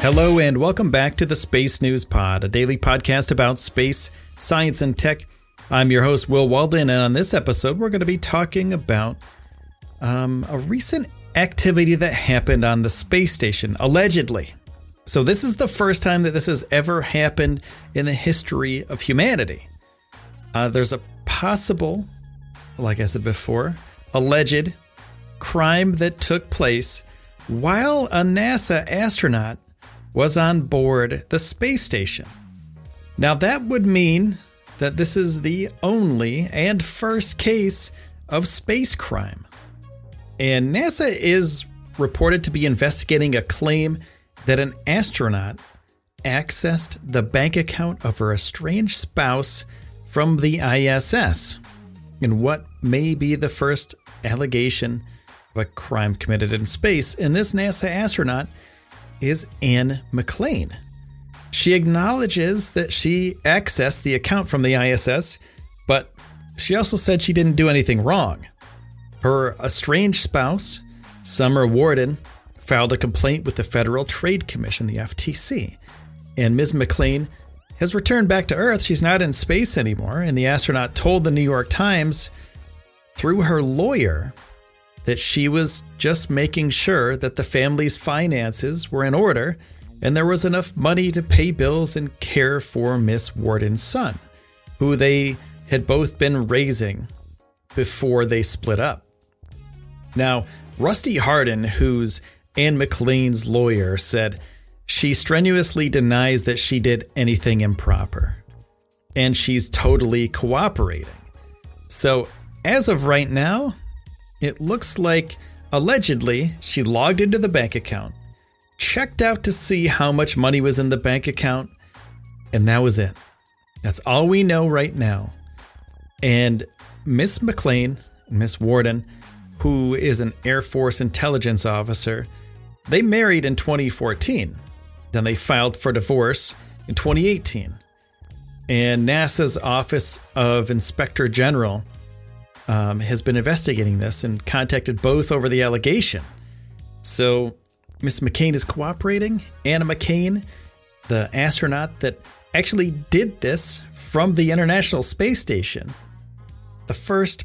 Hello, and welcome back to the Space News Pod, a daily podcast about space, science, and tech. I'm your host, Will Walden, and on this episode, we're going to be talking about um, a recent activity that happened on the space station, allegedly. So, this is the first time that this has ever happened in the history of humanity. Uh, there's a possible, like I said before, alleged crime that took place while a NASA astronaut was on board the space station. Now, that would mean that this is the only and first case of space crime. And NASA is reported to be investigating a claim that an astronaut accessed the bank account of her estranged spouse from the ISS in what may be the first allegation of a crime committed in space. And this NASA astronaut is Anne McClain. She acknowledges that she accessed the account from the ISS, but she also said she didn't do anything wrong. Her estranged spouse, Summer Worden, filed a complaint with the Federal Trade Commission, the FTC. And Ms. McClain has returned back to Earth. She's not in space anymore. And the astronaut told the New York Times through her lawyer that she was just making sure that the family's finances were in order and there was enough money to pay bills and care for Miss Worden's son, who they had both been raising before they split up. Now, Rusty Hardin, who's Anne McClain's lawyer, said she strenuously denies that she did anything improper, and she's totally cooperating. So, as of right now, it looks like allegedly she logged into the bank account, checked out to see how much money was in the bank account, and that was it. That's all we know right now. And Miss McClain, Miss Worden, who is an Air Force intelligence officer, they married in 2014. Then they filed for divorce in 2018. And NASA's Office of Inspector General um, has been investigating this and contacted both over the allegation. So Miss McCain is cooperating. Anna McCain, the astronaut that actually did this from the International Space Station, the first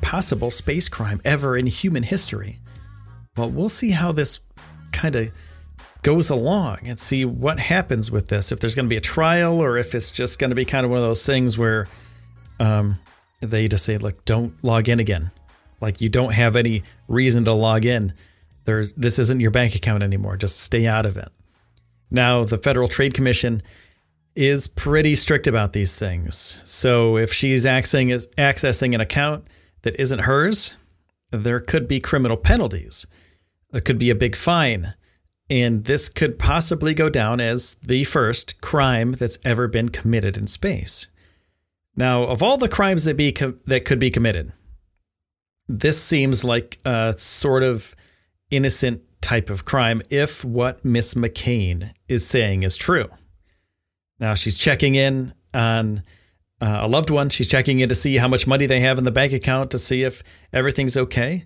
possible space crime ever in human history. Well, we'll see how this kind of goes along and see what happens with this. If there's going to be a trial or if it's just going to be kind of one of those things where um, they just say, look, don't log in again. Like you don't have any reason to log in. There's this isn't your bank account anymore. Just stay out of it. Now, the Federal Trade Commission is pretty strict about these things. So if she's accessing accessing an account that isn't hers, there could be criminal penalties. There could be a big fine. And this could possibly go down as the first crime that's ever been committed in space. Now, of all the crimes that be com- that could be committed, this seems like a sort of innocent type of crime if what Miss McCain is saying is true. Now, she's checking in on uh, a loved one. She's checking in to see how much money they have in the bank account to see if everything's okay.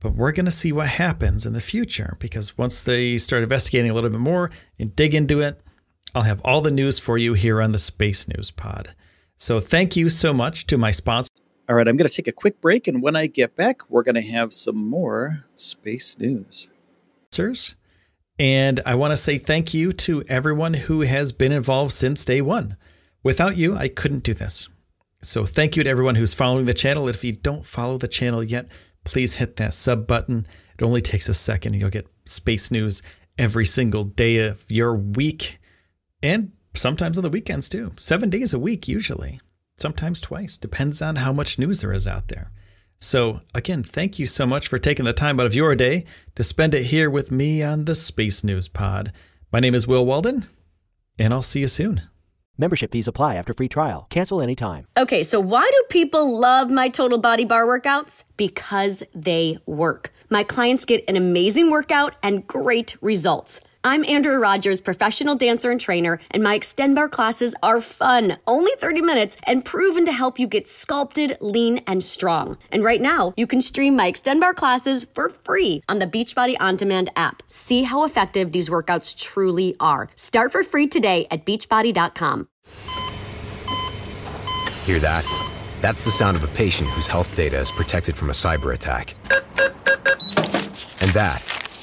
But we're going to see what happens in the future because once they start investigating a little bit more and dig into it, I'll have all the news for you here on the Space News Pod. So thank you so much to my sponsor. All right, I'm going to take a quick break, and when I get back, we're going to have some more space news. Sirs, and I want to say thank you to everyone who has been involved since day one. Without you, I couldn't do this. So thank you to everyone who's following the channel. If you don't follow the channel yet, please hit that sub button. It only takes a second. You'll get space news every single day of your week and sometimes on the weekends too. Seven days a week, usually, sometimes twice. Depends on how much news there is out there. So, again, thank you so much for taking the time out of your day to spend it here with me on the Space News Pod. My name is Will Walden, and I'll see you soon. Membership fees apply after free trial. Cancel anytime. Okay, so why do people love my total body bar workouts? Because they work. My clients get an amazing workout and great results. I'm Andrea Rogers, professional dancer and trainer, and my Extend Bar classes are fun, only 30 minutes, and proven to help you get sculpted, lean, and strong. And right now, you can stream my Extend Bar classes for free on the Beachbody On Demand app. See how effective these workouts truly are. Start for free today at beachbody.com. Hear that? That's the sound of a patient whose health data is protected from a cyber attack. And that